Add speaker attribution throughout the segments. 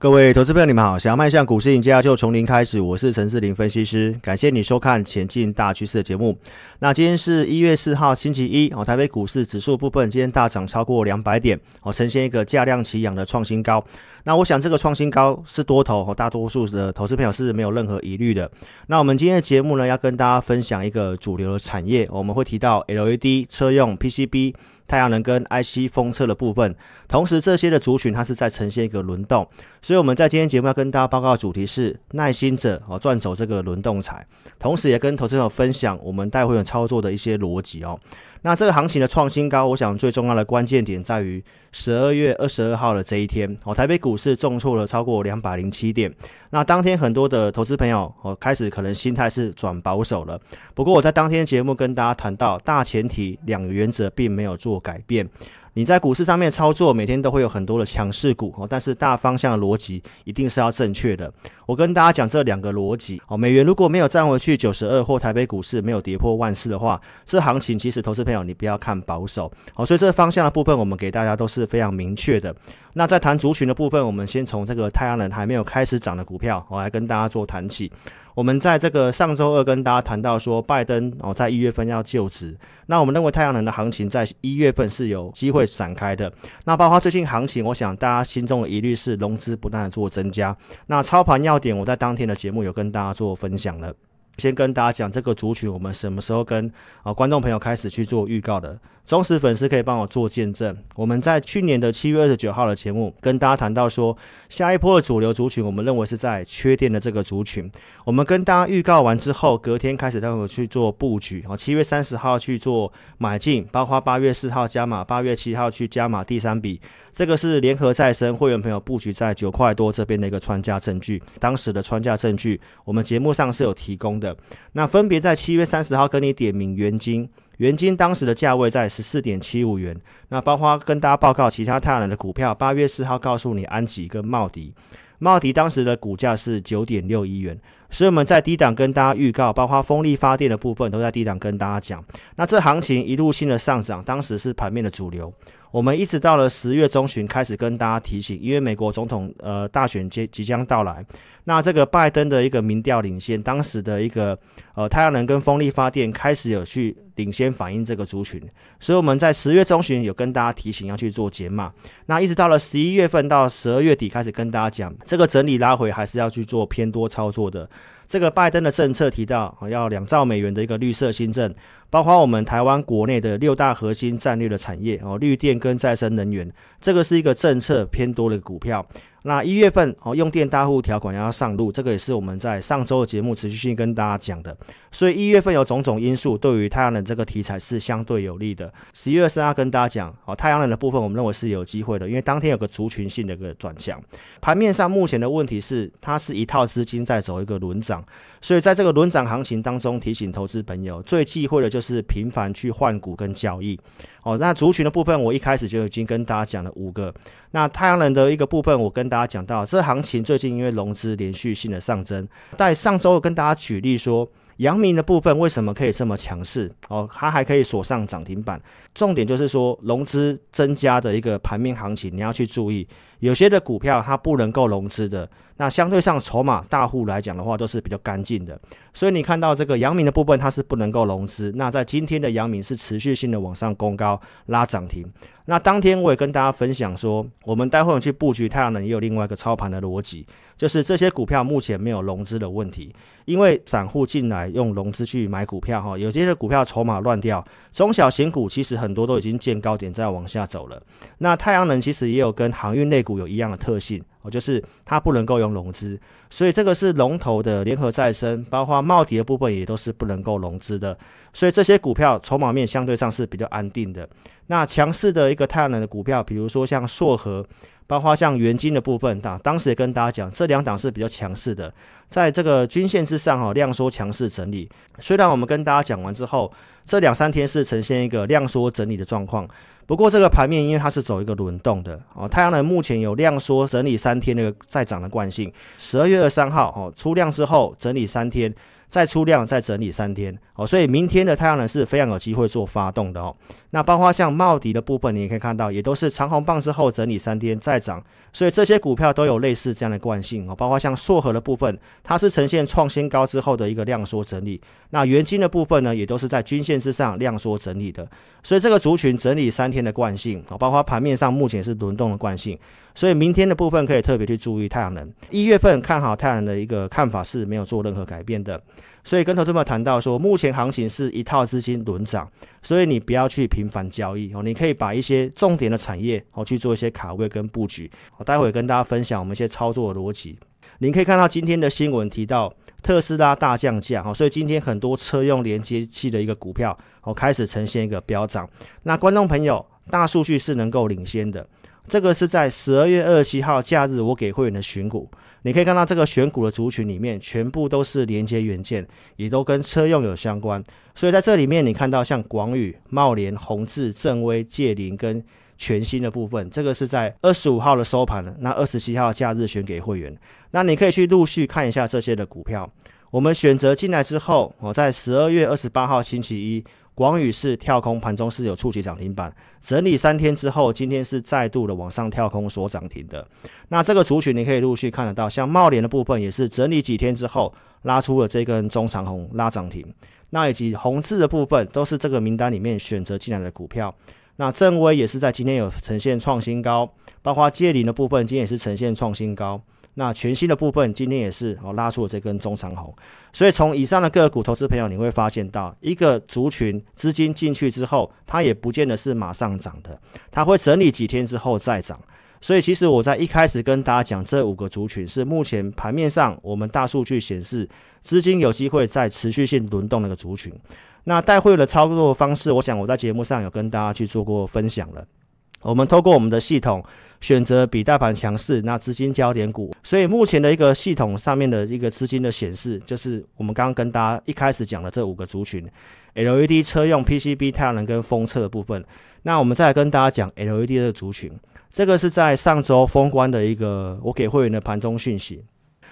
Speaker 1: 各位投资朋友，你们好！想要迈向股市赢家，就从零开始。我是陈志林分析师，感谢你收看《前进大趋势》的节目。那今天是一月四号，星期一哦。台北股市指数部分今天大涨超过两百点哦，呈现一个价量齐扬的创新高。那我想这个创新高是多头和大多数的投资朋友是没有任何疑虑的。那我们今天的节目呢，要跟大家分享一个主流的产业，我们会提到 LED 车用 PCB。太阳能跟 IC 风测的部分，同时这些的族群它是在呈现一个轮动，所以我们在今天节目要跟大家报告的主题是耐心者哦赚走这个轮动财，同时也跟投资者分享我们带会员操作的一些逻辑哦。那这个行情的创新高，我想最重要的关键点在于十二月二十二号的这一天哦，台北股市重挫了超过两百零七点。那当天很多的投资朋友哦开始可能心态是转保守了。不过我在当天节目跟大家谈到，大前提两个原则并没有做改变。你在股市上面操作，每天都会有很多的强势股哦，但是大方向的逻辑一定是要正确的。我跟大家讲这两个逻辑哦，美元如果没有站回去九十二，或台北股市没有跌破万四的话，这行情其实投资朋友你不要看保守哦，所以这方向的部分我们给大家都是非常明确的。那在谈族群的部分，我们先从这个太阳能还没有开始涨的股票，我来跟大家做谈起。我们在这个上周二跟大家谈到说，拜登哦在一月份要就职，那我们认为太阳能的行情在一月份是有机会展开的。那包括最近行情，我想大家心中的疑虑是融资不断的做增加。那操盘要点，我在当天的节目有跟大家做分享了。先跟大家讲这个族群，我们什么时候跟啊观众朋友开始去做预告的？忠实粉丝可以帮我做见证。我们在去年的七月二十九号的节目跟大家谈到说，下一波的主流族群，我们认为是在缺电的这个族群。我们跟大家预告完之后，隔天开始待会去做布局啊，七月三十号去做买进，包括八月四号加码，八月七号去加码第三笔。这个是联合再生会员朋友布局在九块多这边的一个穿价证据，当时的穿价证据，我们节目上是有提供的。那分别在七月三十号跟你点名元晶。元晶当时的价位在十四点七五元，那包括跟大家报告其他太阳能的股票，八月四号告诉你安吉跟茂迪，茂迪当时的股价是九点六一元，所以我们在低档跟大家预告，包括风力发电的部分都在低档跟大家讲，那这行情一路性的上涨，当时是盘面的主流。我们一直到了十月中旬开始跟大家提醒，因为美国总统呃大选即即将到来，那这个拜登的一个民调领先，当时的一个呃太阳能跟风力发电开始有去领先反映这个族群，所以我们在十月中旬有跟大家提醒要去做减码，那一直到了十一月份到十二月底开始跟大家讲，这个整理拉回还是要去做偏多操作的。这个拜登的政策提到要两兆美元的一个绿色新政。包括我们台湾国内的六大核心战略的产业哦，绿电跟再生能源，这个是一个政策偏多的股票。那一月份哦，用电大户条款要上路，这个也是我们在上周的节目持续性跟大家讲的。所以一月份有种种因素，对于太阳能这个题材是相对有利的。十一月三号跟大家讲哦，太阳能的部分我们认为是有机会的，因为当天有个族群性的一个转向。盘面上目前的问题是，它是一套资金在走一个轮涨，所以在这个轮涨行情当中，提醒投资朋友最忌讳的就是频繁去换股跟交易。哦，那族群的部分，我一开始就已经跟大家讲了五个。那太阳能的一个部分，我跟大家讲到，这行情最近因为融资连续性的上升，在上周跟大家举例说，阳明的部分为什么可以这么强势？哦，它还可以锁上涨停板。重点就是说，融资增加的一个盘面行情，你要去注意。有些的股票它不能够融资的，那相对上筹码大户来讲的话，都是比较干净的。所以你看到这个阳明的部分，它是不能够融资。那在今天的阳明是持续性的往上攻高拉涨停。那当天我也跟大家分享说，我们待会去布局太阳能也有另外一个操盘的逻辑，就是这些股票目前没有融资的问题，因为散户进来用融资去买股票哈，有些的股票筹码乱掉，中小型股其实很多都已经见高点在往下走了。那太阳能其实也有跟航运类股有一样的特性。哦，就是它不能够用融资，所以这个是龙头的联合再生，包括茂迪的部分也都是不能够融资的，所以这些股票筹码面相对上是比较安定的。那强势的一个太阳能的股票，比如说像硕和，包括像元晶的部分，当当时也跟大家讲，这两档是比较强势的，在这个均线之上哦，量缩强势整理。虽然我们跟大家讲完之后，这两三天是呈现一个量缩整理的状况。不过这个盘面因为它是走一个轮动的哦，太阳能目前有量缩整理三天那个再涨的惯性。十二月二三号哦出量之后整理三天，再出量再整理三天哦，所以明天的太阳能是非常有机会做发动的哦。那包括像茂迪的部分，你也可以看到，也都是长红棒之后整理三天再涨，所以这些股票都有类似这样的惯性哦，包括像硕和的部分，它是呈现创新高之后的一个量缩整理。那元晶的部分呢，也都是在均线之上量缩整理的。所以这个族群整理三天的惯性哦，包括盘面上目前是轮动的惯性。所以明天的部分可以特别去注意太阳能。一月份看好太阳能的一个看法是没有做任何改变的。所以跟投资们谈到说，目前行情是一套资金轮涨，所以你不要去频繁交易哦，你可以把一些重点的产业哦去做一些卡位跟布局。我待会跟大家分享我们一些操作逻辑。您可以看到今天的新闻提到特斯拉大降价哦，所以今天很多车用连接器的一个股票哦开始呈现一个飙涨。那观众朋友，大数据是能够领先的。这个是在十二月二十七号假日，我给会员的选股，你可以看到这个选股的族群里面，全部都是连接元件，也都跟车用有相关。所以在这里面，你看到像广宇、茂联、宏志、正威、界林跟全新的部分，这个是在二十五号的收盘了。那二十七号假日选给会员，那你可以去陆续看一下这些的股票。我们选择进来之后，我在十二月二十八号星期一。广宇是跳空，盘中是有触及涨停板，整理三天之后，今天是再度的往上跳空所涨停的。那这个族群你可以陆续看得到，像茂联的部分也是整理几天之后拉出了这根中长红拉涨停。那以及宏致的部分都是这个名单里面选择进来的股票。那正威也是在今天有呈现创新高，包括界霖的部分今天也是呈现创新高。那全新的部分今天也是哦拉出了这根中长红，所以从以上的个股，投资朋友你会发现到一个族群资金进去之后，它也不见得是马上涨的，它会整理几天之后再涨。所以其实我在一开始跟大家讲，这五个族群是目前盘面上我们大数据显示资金有机会在持续性轮动那个族群。那带会的操作方式，我想我在节目上有跟大家去做过分享了。我们透过我们的系统选择比大盘强势，那资金焦点股，所以目前的一个系统上面的一个资金的显示，就是我们刚刚跟大家一开始讲的这五个族群：LED 车用、PCB、太阳能跟封测的部分。那我们再来跟大家讲 LED 的族群，这个是在上周封关的一个我给会员的盘中讯息。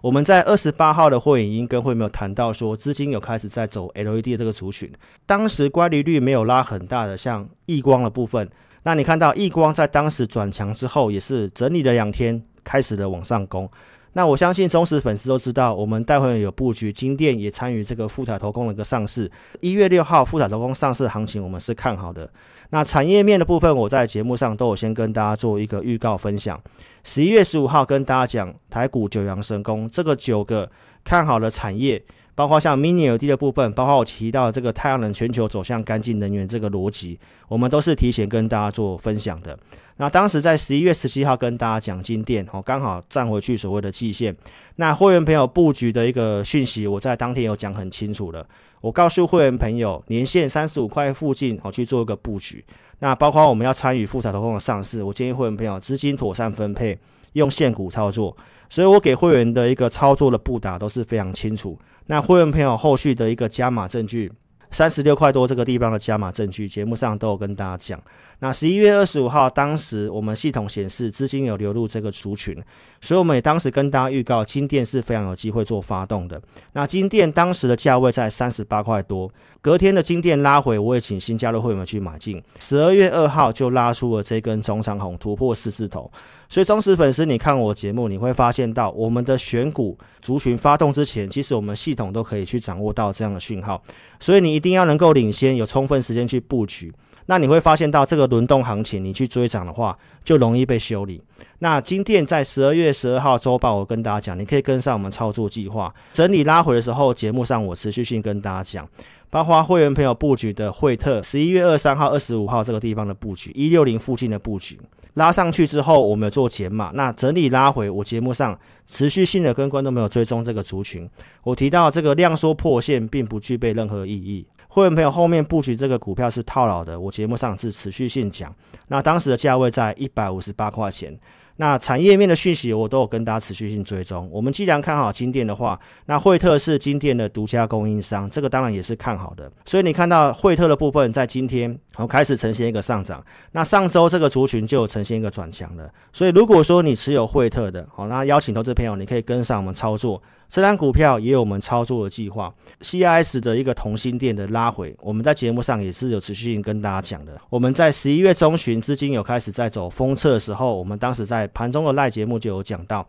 Speaker 1: 我们在二十八号的会议跟会没有谈到说资金有开始在走 LED 的这个族群，当时乖离率没有拉很大的，像亿光的部分。那你看到亿光在当时转强之后，也是整理了两天，开始了往上攻。那我相信忠实粉丝都知道，我们待会有布局，金电也参与这个富采投控的一个上市。一月六号富采投控上市行情，我们是看好的。那产业面的部分，我在节目上都有先跟大家做一个预告分享。十一月十五号跟大家讲台股九阳神功，这个九个看好的产业。包括像 Mini LED 的部分，包括我提到这个太阳能全球走向干净能源这个逻辑，我们都是提前跟大家做分享的。那当时在十一月十七号跟大家讲金电，哦，刚好站回去所谓的季线。那会员朋友布局的一个讯息，我在当天有讲很清楚了。我告诉会员朋友，年限三十五块附近，哦，去做一个布局。那包括我们要参与富采投控的上市，我建议会员朋友资金妥善分配，用现股操作。所以我给会员的一个操作的布达都是非常清楚。那会员朋友后续的一个加码证据，三十六块多这个地方的加码证据，节目上都有跟大家讲。那十一月二十五号，当时我们系统显示资金有流入这个族群，所以我们也当时跟大家预告，金电是非常有机会做发动的。那金电当时的价位在三十八块多，隔天的金电拉回，我也请新加入会员们去买进。十二月二号就拉出了这根中长红，突破四字头。所以忠实粉丝，你看我节目，你会发现到我们的选股族群发动之前，其实我们系统都可以去掌握到这样的讯号。所以你一定要能够领先，有充分时间去布局。那你会发现到这个轮动行情，你去追涨的话，就容易被修理。那今天在十二月十二号周报，我跟大家讲，你可以跟上我们操作计划，整理拉回的时候，节目上我持续性跟大家讲。包括会员朋友布局的惠特，十一月二三号、二十五号这个地方的布局，一六零附近的布局拉上去之后，我们有做减码。那整理拉回，我节目上持续性的跟观众朋友追踪这个族群。我提到这个量缩破线，并不具备任何意义。会员朋友后面布局这个股票是套牢的，我节目上是持续性讲。那当时的价位在一百五十八块钱。那产业面的讯息我都有跟大家持续性追踪。我们既然看好金店的话，那惠特是金店的独家供应商，这个当然也是看好的。所以你看到惠特的部分在今天好开始呈现一个上涨。那上周这个族群就呈现一个转强了。所以如果说你持有惠特的，好，那邀请投资朋友你可以跟上我们操作，这张股票也有我们操作的计划。CIS 的一个同心店的拉回，我们在节目上也是有持续性跟大家讲的。我们在十一月中旬资金有开始在走封测的时候，我们当时在盘中的赖节目就有讲到。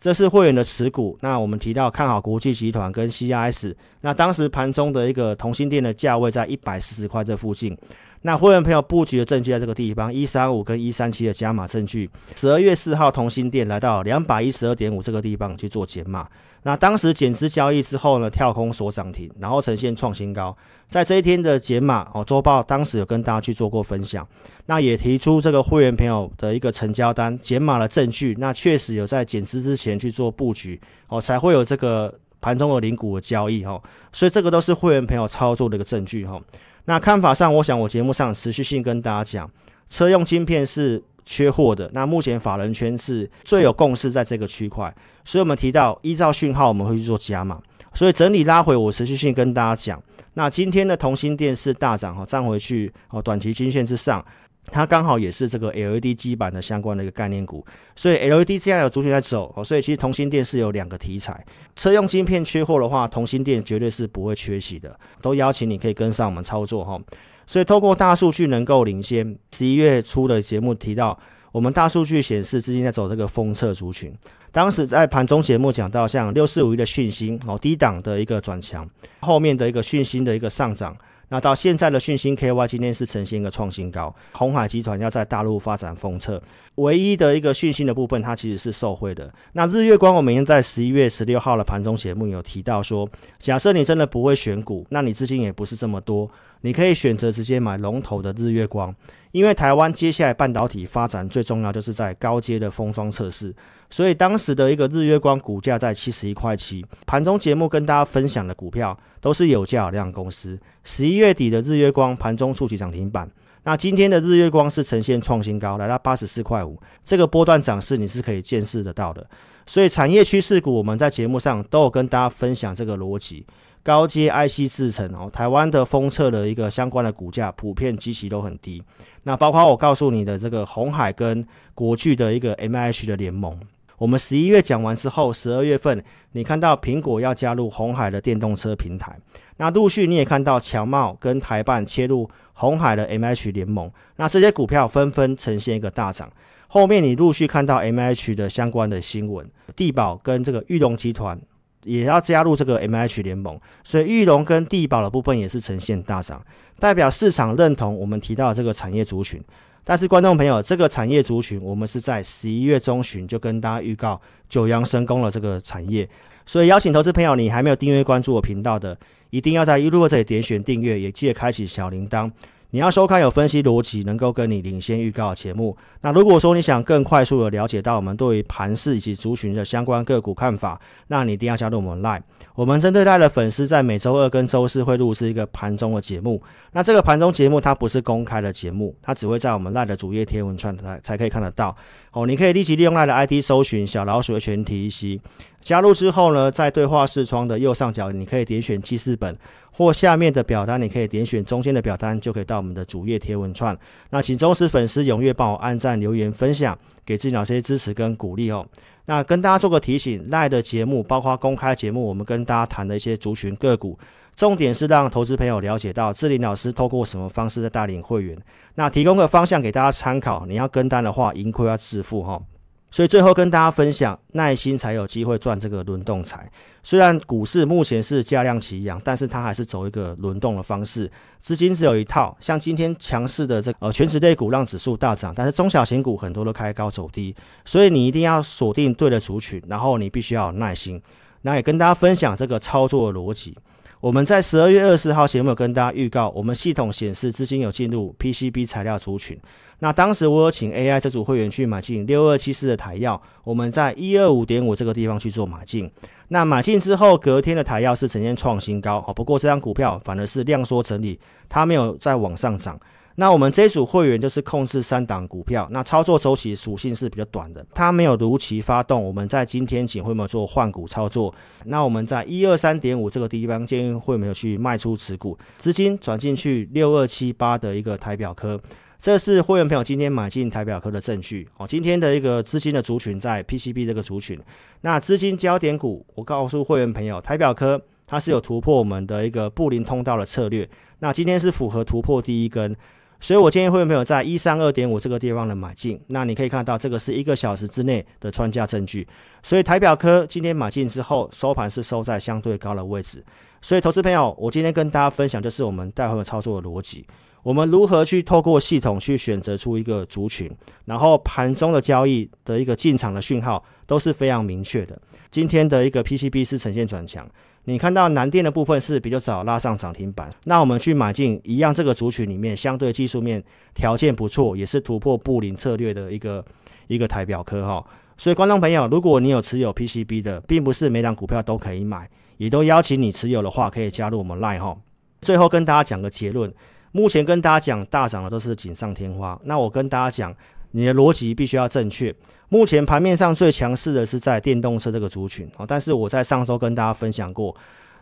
Speaker 1: 这是会员的持股。那我们提到看好国际集团跟 CIS。那当时盘中的一个同心店的价位在一百四十块这附近。那会员朋友布局的证据在这个地方，一三五跟一三七的加码证据。十二月四号同心店来到两百一十二点五这个地方去做减码。那当时减资交易之后呢，跳空所涨停，然后呈现创新高。在这一天的减码哦，周报当时有跟大家去做过分享，那也提出这个会员朋友的一个成交单减码的证据，那确实有在减资之前去做布局哦，才会有这个盘中的零股的交易哦，所以这个都是会员朋友操作的一个证据哈。那看法上，我想我节目上持续性跟大家讲，车用晶片是。缺货的，那目前法人圈是最有共识在这个区块，所以我们提到依照讯号我们会去做加码，所以整理拉回我持续性跟大家讲，那今天的同心电视大涨哈，站回去哦，短期均线之上，它刚好也是这个 LED 基板的相关的一个概念股，所以 LED 这样有族群在走哦，所以其实同心电是有两个题材，车用晶片缺货的话，同心电绝对是不会缺席的，都邀请你可以跟上我们操作哈。所以，透过大数据能够领先。十一月初的节目提到，我们大数据显示资金在走这个封测族群。当时在盘中节目讲到，像六四五一的讯芯哦，低档的一个转强，后面的一个讯芯的一个上涨。那到现在的讯星 KY 今天是呈现一个创新高。鸿海集团要在大陆发展封测，唯一的一个讯星的部分，它其实是受惠的。那日月光，我每天在十一月十六号的盘中节目有提到说，假设你真的不会选股，那你资金也不是这么多。你可以选择直接买龙头的日月光，因为台湾接下来半导体发展最重要就是在高阶的封装测试，所以当时的一个日月光股价在七十一块七。盘中节目跟大家分享的股票都是有价有量公司。十一月底的日月光盘中触及涨停板，那今天的日月光是呈现创新高，来到八十四块五，这个波段涨势你是可以见识得到的。所以产业趋势股我们在节目上都有跟大家分享这个逻辑。高阶 IC 制程哦，台湾的封测的一个相关的股价普遍基期都很低。那包括我告诉你的这个红海跟国巨的一个 MIH 的联盟，我们十一月讲完之后，十二月份你看到苹果要加入红海的电动车平台，那陆续你也看到强茂跟台半切入红海的 MH 联盟，那这些股票纷纷呈现一个大涨。后面你陆续看到 MH 的相关的新闻，地保跟这个裕隆集团。也要加入这个 MH 联盟，所以玉龙跟地保的部分也是呈现大涨，代表市场认同我们提到的这个产业族群。但是观众朋友，这个产业族群我们是在十一月中旬就跟大家预告九阳神功了这个产业，所以邀请投资朋友，你还没有订阅关注我频道的，一定要在一路这里点选订阅，也记得开启小铃铛。你要收看有分析逻辑，能够跟你领先预告的节目。那如果说你想更快速的了解到我们对于盘市以及族群的相关个股看法，那你一定要加入我们 Line。我们针对来的粉丝，在每周二跟周四会录制一个盘中的节目。那这个盘中节目它不是公开的节目，它只会在我们 Line 的主页贴文串才才可以看得到。哦，你可以立即利用 Line 的 ID 搜寻小老鼠的全体一息。加入之后呢，在对话视窗的右上角，你可以点选记事本。或下面的表单，你可以点选中间的表单，就可以到我们的主页贴文串。那请忠实粉丝踊跃帮我按赞、留言、分享，给自己老师支持跟鼓励哦。那跟大家做个提醒，LINE 的节目包括公开节目，我们跟大家谈的一些族群个股，重点是让投资朋友了解到智霖老师透过什么方式在带领会员。那提供个方向给大家参考，你要跟单的话，盈亏要自负哈。所以最后跟大家分享，耐心才有机会赚这个轮动财。虽然股市目前是价量齐扬，但是它还是走一个轮动的方式，资金只有一套。像今天强势的这个呃全职类股让指数大涨，但是中小型股很多都开高走低，所以你一定要锁定对的族群，然后你必须要有耐心。那也跟大家分享这个操作逻辑。我们在十二月二十号节目有跟大家预告，我们系统显示资金有进入 PCB 材料族群。那当时我有请 AI 这组会员去买进六二七四的台药，我们在一二五点五这个地方去做买进。那买进之后，隔天的台药是呈现创新高，好，不过这张股票反而是量缩整理，它没有再往上涨。那我们这组会员就是控制三档股票，那操作周期属性是比较短的，它没有如期发动。我们在今天请会没有做换股操作。那我们在一二三点五这个地方建议会没有去卖出持股，资金转进去六二七八的一个台表科。这是会员朋友今天买进台表科的证据哦。今天的一个资金的族群在 PCB 这个族群，那资金焦点股，我告诉会员朋友，台表科它是有突破我们的一个布林通道的策略。那今天是符合突破第一根，所以我建议会员朋友在一三二点五这个地方的买进。那你可以看到，这个是一个小时之内的穿价证据。所以台表科今天买进之后，收盘是收在相对高的位置。所以投资朋友，我今天跟大家分享就是我们带会员操作的逻辑。我们如何去透过系统去选择出一个族群，然后盘中的交易的一个进场的讯号都是非常明确的。今天的一个 PCB 是呈现转强，你看到南电的部分是比较早拉上涨停板，那我们去买进一样这个族群里面相对技术面条件不错，也是突破布林策略的一个一个台表科哈。所以观众朋友，如果你有持有 PCB 的，并不是每档股票都可以买，也都邀请你持有的话可以加入我们 Line 哈。最后跟大家讲个结论。目前跟大家讲大涨的都是锦上添花，那我跟大家讲，你的逻辑必须要正确。目前盘面上最强势的是在电动车这个族群啊，但是我在上周跟大家分享过，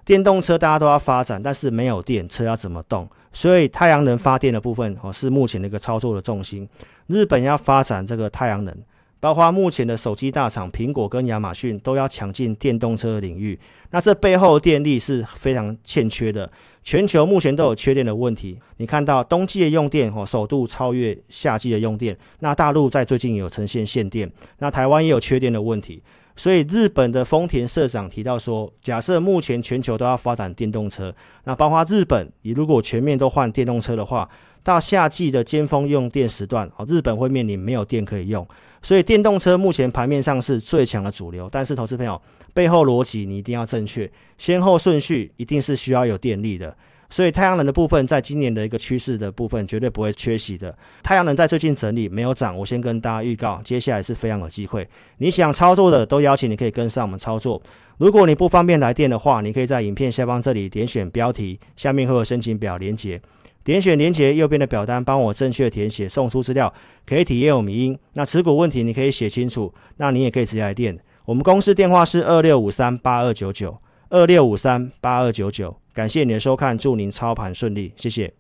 Speaker 1: 电动车大家都要发展，但是没有电车要怎么动？所以太阳能发电的部分哦是目前的一个操作的重心。日本要发展这个太阳能。包括目前的手机大厂苹果跟亚马逊都要抢进电动车领域，那这背后电力是非常欠缺的，全球目前都有缺电的问题。你看到冬季的用电哦，首度超越夏季的用电，那大陆在最近有呈现限电，那台湾也有缺电的问题。所以日本的丰田社长提到说，假设目前全球都要发展电动车，那包括日本，你如果全面都换电动车的话，到夏季的尖峰用电时段，哦，日本会面临没有电可以用。所以电动车目前盘面上是最强的主流，但是投资朋友背后逻辑你一定要正确，先后顺序一定是需要有电力的。所以太阳能的部分，在今年的一个趋势的部分，绝对不会缺席的。太阳能在最近整理没有涨，我先跟大家预告，接下来是非常有机会。你想操作的，都邀请你可以跟上我们操作。如果你不方便来电的话，你可以在影片下方这里点选标题，下面会有申请表连接，点选连接右边的表单，帮我正确填写，送出资料，可以体验我们音。那持股问题你可以写清楚，那你也可以直接来电。我们公司电话是二六五三八二九九二六五三八二九九。感谢您的收看，祝您操盘顺利，谢谢。